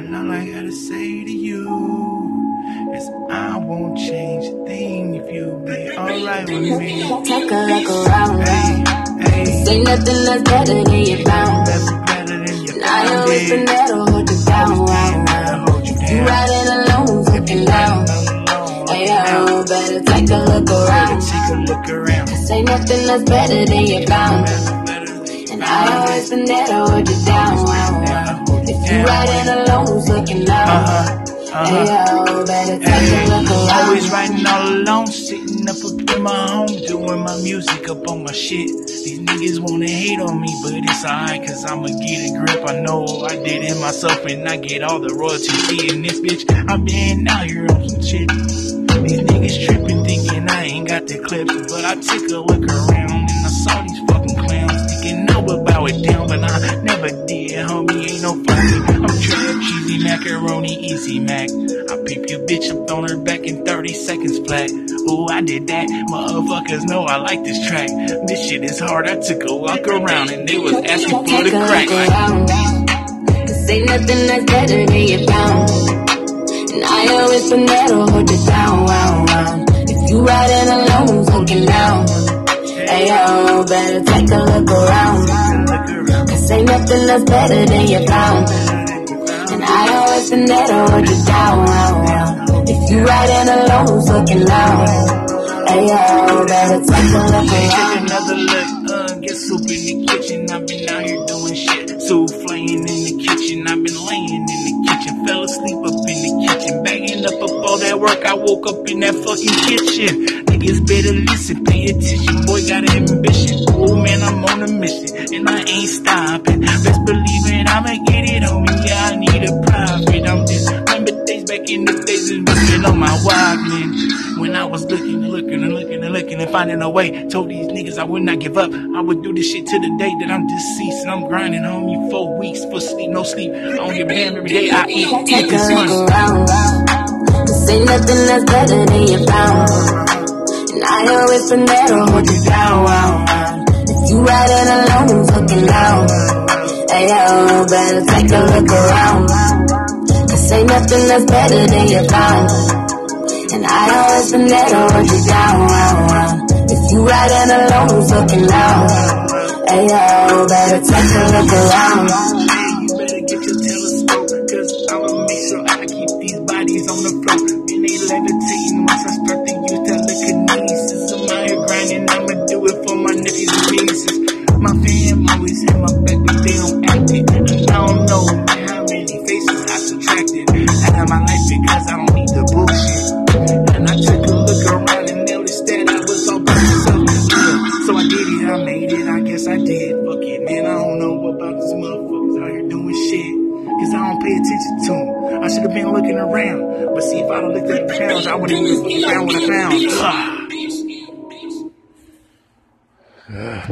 And all I gotta say to you is I won't change a thing if you be alright with me. Take a look around. Hey, hey, Say nothing that's better than you found. that's better than your I found always been it. there to hold you down. Wow, wow. You riding alone, looking down. Hey, yo, better take a look around. Take a look around. Say nothing that's better than you found. That's better than your And I always been to hold you down. Wow, wow. If you riding alone, looking down. Uh-huh. Uh-huh. yo, better take a Hey, always riding all alone, sitting up up in my home, doing my music up on my shit. These niggas wanna hate on me, but it's alright, cause I'ma get a grip. I know I did it myself, and I get all the royalties. In this bitch, I've been out here on some shit. These niggas tripping, thinking I ain't got the clips, but I took a look around, and I saw these fucking clowns, thinking I would bow it down, but I never homie, ain't no funny. I'm trap, cheesy macaroni, easy mac. I peep your bitch, I'm throwing her back in 30 seconds flat. Ooh, I did that. Motherfuckers know I like this track. This shit is hard. I took a walk around and they was asking for the crack. Like. Say nothing that's better than you found. And I always been to hold you down. Wow. If you riding alone, looking down. Hey, yo, better take a look around. Look around. Cause ain't nothing that's better than your found. And I always been there to hold you down. If you riding alone, looking down. Hey, yo, better take a look Take around. another look, uh, get soup in the kitchen. I've been out here doing shit. Soup Soufflaying in the kitchen. I've been laying in the kitchen. Fell asleep up in the kitchen. Bagging up up all that work. I woke up in that fucking kitchen. Niggas better listen, pay attention. Boy got ambition. Man, back in the days and been on my Walkman. When I was looking and looking and looking and looking and finding a way. Told these niggas I would not give up. I would do this shit to the day that I'm deceased. And I'm grinding on you four weeks for sleep, no sleep. Give a damn every day I eat. Eat Take a this money. look around. Cause ain't nothing that's better than you found. And I always been there to hold you down. If you riding alone, looking down. Hey, yo, better take a look around. Ain't nothing that's better than your found. And I always been there to hold you down. Wow, wow. If you riding alone, looking down. Hey, yo, better take a look around. You better get your telescope, cause I'ma make sure I keep these bodies on the floor. Should have been looking around. But see, if I'd have looked at the pounds, I wouldn't even found what I found. Ugh.